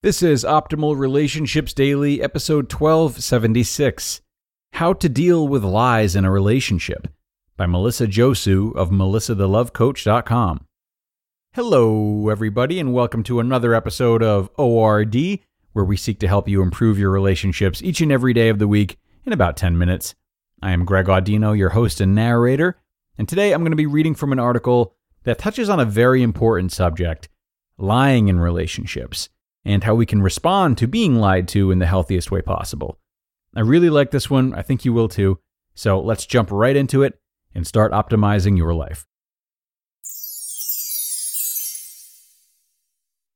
This is Optimal Relationships Daily, episode 1276 How to Deal with Lies in a Relationship by Melissa Josue of melissathelovecoach.com. Hello, everybody, and welcome to another episode of ORD, where we seek to help you improve your relationships each and every day of the week in about 10 minutes. I am Greg Audino, your host and narrator, and today I'm going to be reading from an article that touches on a very important subject lying in relationships and how we can respond to being lied to in the healthiest way possible. I really like this one. I think you will too. So let's jump right into it and start optimizing your life.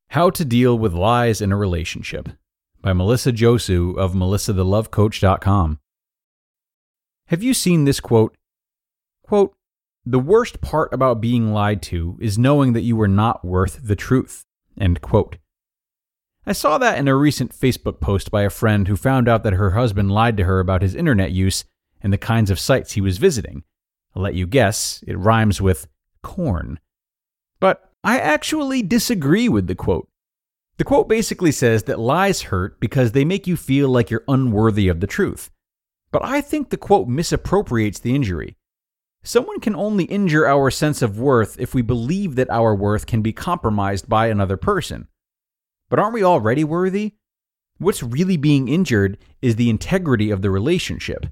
How to Deal with Lies in a Relationship by Melissa Josue of melissathelovecoach.com. Have you seen this quote? Quote, the worst part about being lied to is knowing that you are not worth the truth. End quote. I saw that in a recent Facebook post by a friend who found out that her husband lied to her about his internet use and the kinds of sites he was visiting. I'll let you guess, it rhymes with corn. But I actually disagree with the quote. The quote basically says that lies hurt because they make you feel like you're unworthy of the truth. But I think the quote misappropriates the injury. Someone can only injure our sense of worth if we believe that our worth can be compromised by another person. But aren't we already worthy? What's really being injured is the integrity of the relationship.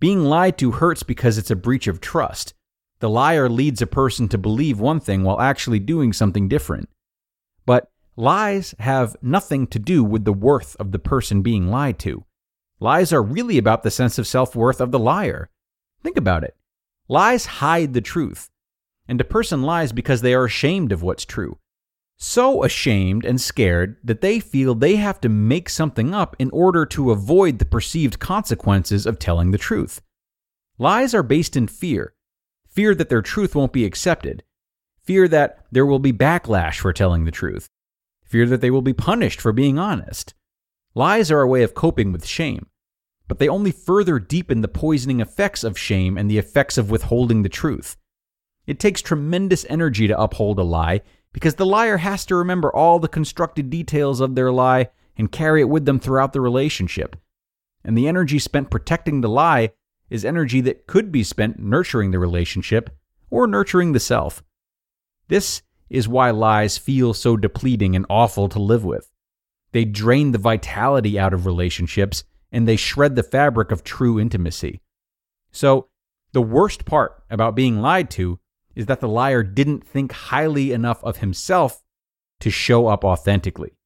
Being lied to hurts because it's a breach of trust. The liar leads a person to believe one thing while actually doing something different. But lies have nothing to do with the worth of the person being lied to. Lies are really about the sense of self worth of the liar. Think about it. Lies hide the truth, and a person lies because they are ashamed of what's true so ashamed and scared that they feel they have to make something up in order to avoid the perceived consequences of telling the truth. Lies are based in fear fear that their truth won't be accepted, fear that there will be backlash for telling the truth, fear that they will be punished for being honest. Lies are a way of coping with shame, but they only further deepen the poisoning effects of shame and the effects of withholding the truth. It takes tremendous energy to uphold a lie because the liar has to remember all the constructed details of their lie and carry it with them throughout the relationship. And the energy spent protecting the lie is energy that could be spent nurturing the relationship or nurturing the self. This is why lies feel so depleting and awful to live with. They drain the vitality out of relationships and they shred the fabric of true intimacy. So, the worst part about being lied to is that the liar didn't think highly enough of himself to show up authentically.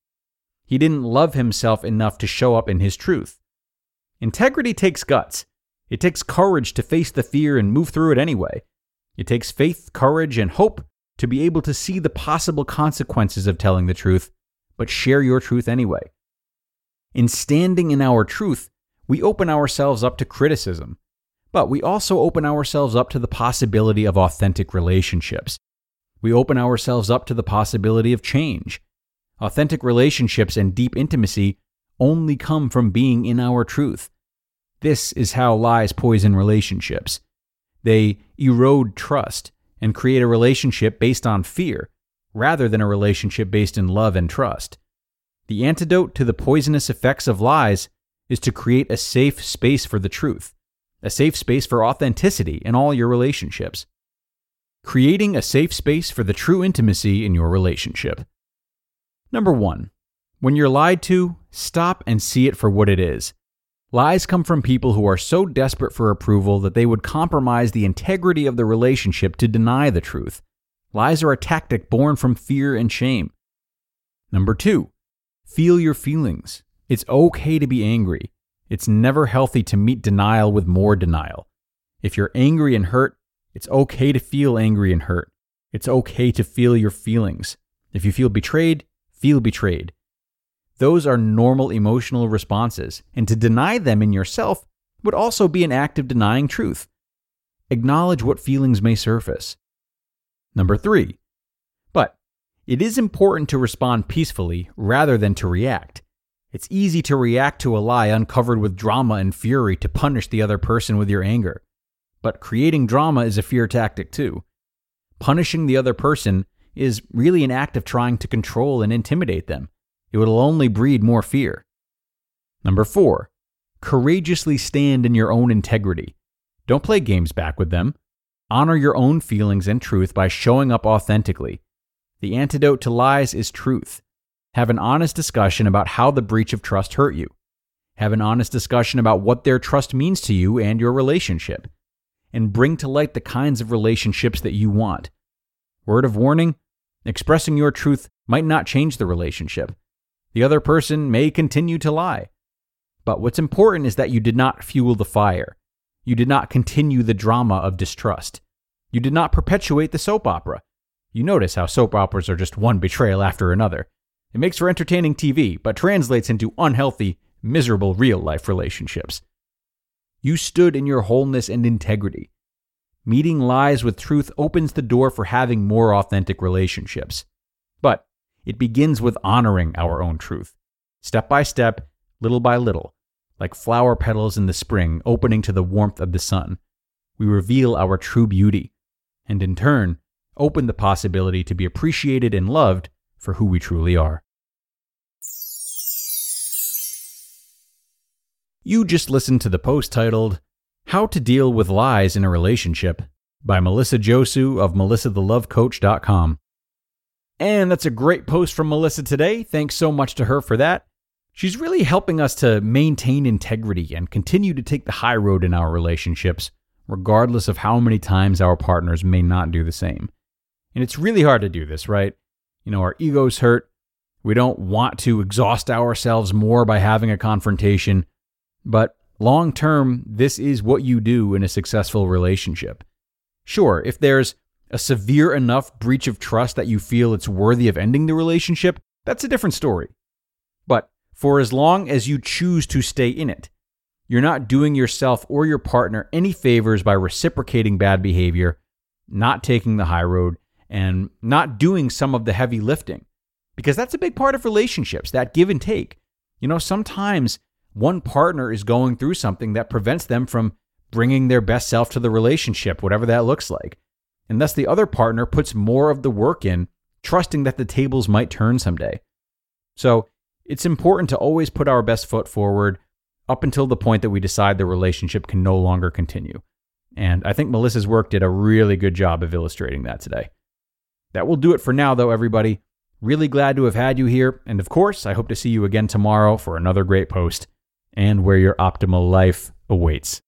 He didn't love himself enough to show up in his truth. Integrity takes guts. It takes courage to face the fear and move through it anyway. It takes faith, courage, and hope to be able to see the possible consequences of telling the truth, but share your truth anyway. In standing in our truth, we open ourselves up to criticism, but we also open ourselves up to the possibility of authentic relationships. We open ourselves up to the possibility of change. Authentic relationships and deep intimacy only come from being in our truth. This is how lies poison relationships. They erode trust and create a relationship based on fear rather than a relationship based in love and trust. The antidote to the poisonous effects of lies is to create a safe space for the truth a safe space for authenticity in all your relationships. Creating a safe space for the true intimacy in your relationship. Number one, when you're lied to, stop and see it for what it is. Lies come from people who are so desperate for approval that they would compromise the integrity of the relationship to deny the truth. Lies are a tactic born from fear and shame. Number two, feel your feelings. It's okay to be angry. It's never healthy to meet denial with more denial. If you're angry and hurt, it's okay to feel angry and hurt. It's okay to feel your feelings. If you feel betrayed, feel betrayed. Those are normal emotional responses, and to deny them in yourself would also be an act of denying truth. Acknowledge what feelings may surface. Number three, but it is important to respond peacefully rather than to react. It's easy to react to a lie uncovered with drama and fury to punish the other person with your anger. But creating drama is a fear tactic too. Punishing the other person is really an act of trying to control and intimidate them. It will only breed more fear. Number four, courageously stand in your own integrity. Don't play games back with them. Honor your own feelings and truth by showing up authentically. The antidote to lies is truth. Have an honest discussion about how the breach of trust hurt you. Have an honest discussion about what their trust means to you and your relationship. And bring to light the kinds of relationships that you want. Word of warning expressing your truth might not change the relationship. The other person may continue to lie. But what's important is that you did not fuel the fire. You did not continue the drama of distrust. You did not perpetuate the soap opera. You notice how soap operas are just one betrayal after another. It makes for entertaining TV, but translates into unhealthy, miserable real life relationships. You stood in your wholeness and integrity. Meeting lies with truth opens the door for having more authentic relationships. But it begins with honoring our own truth, step by step, little by little, like flower petals in the spring opening to the warmth of the sun, we reveal our true beauty, and in turn, open the possibility to be appreciated and loved for who we truly are. You just listened to the post titled, How to Deal with Lies in a Relationship by Melissa Josue of melissathelovecoach.com. And that's a great post from Melissa today. Thanks so much to her for that. She's really helping us to maintain integrity and continue to take the high road in our relationships, regardless of how many times our partners may not do the same. And it's really hard to do this, right? You know, our egos hurt. We don't want to exhaust ourselves more by having a confrontation. But long term, this is what you do in a successful relationship. Sure, if there's a severe enough breach of trust that you feel it's worthy of ending the relationship, that's a different story. But for as long as you choose to stay in it. You're not doing yourself or your partner any favors by reciprocating bad behavior, not taking the high road, and not doing some of the heavy lifting. Because that's a big part of relationships, that give and take. You know, sometimes one partner is going through something that prevents them from bringing their best self to the relationship, whatever that looks like. And thus the other partner puts more of the work in, trusting that the tables might turn someday. So it's important to always put our best foot forward up until the point that we decide the relationship can no longer continue. And I think Melissa's work did a really good job of illustrating that today. That will do it for now, though, everybody. Really glad to have had you here. And of course, I hope to see you again tomorrow for another great post and where your optimal life awaits.